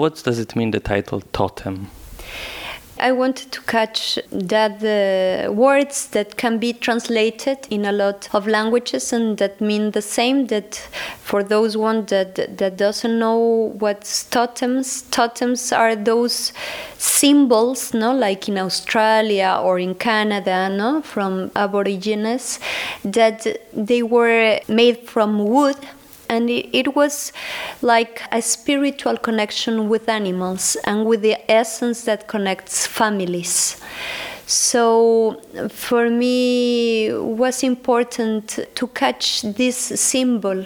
what does it mean, the title totem? I wanted to catch that the words that can be translated in a lot of languages and that mean the same. That for those one that that doesn't know what's totems, totems are those symbols, no, like in Australia or in Canada, no, from Aborigines, that they were made from wood and it, was like a spiritual connection with animals and with the essence that connects families. So for me it was important to catch this symbol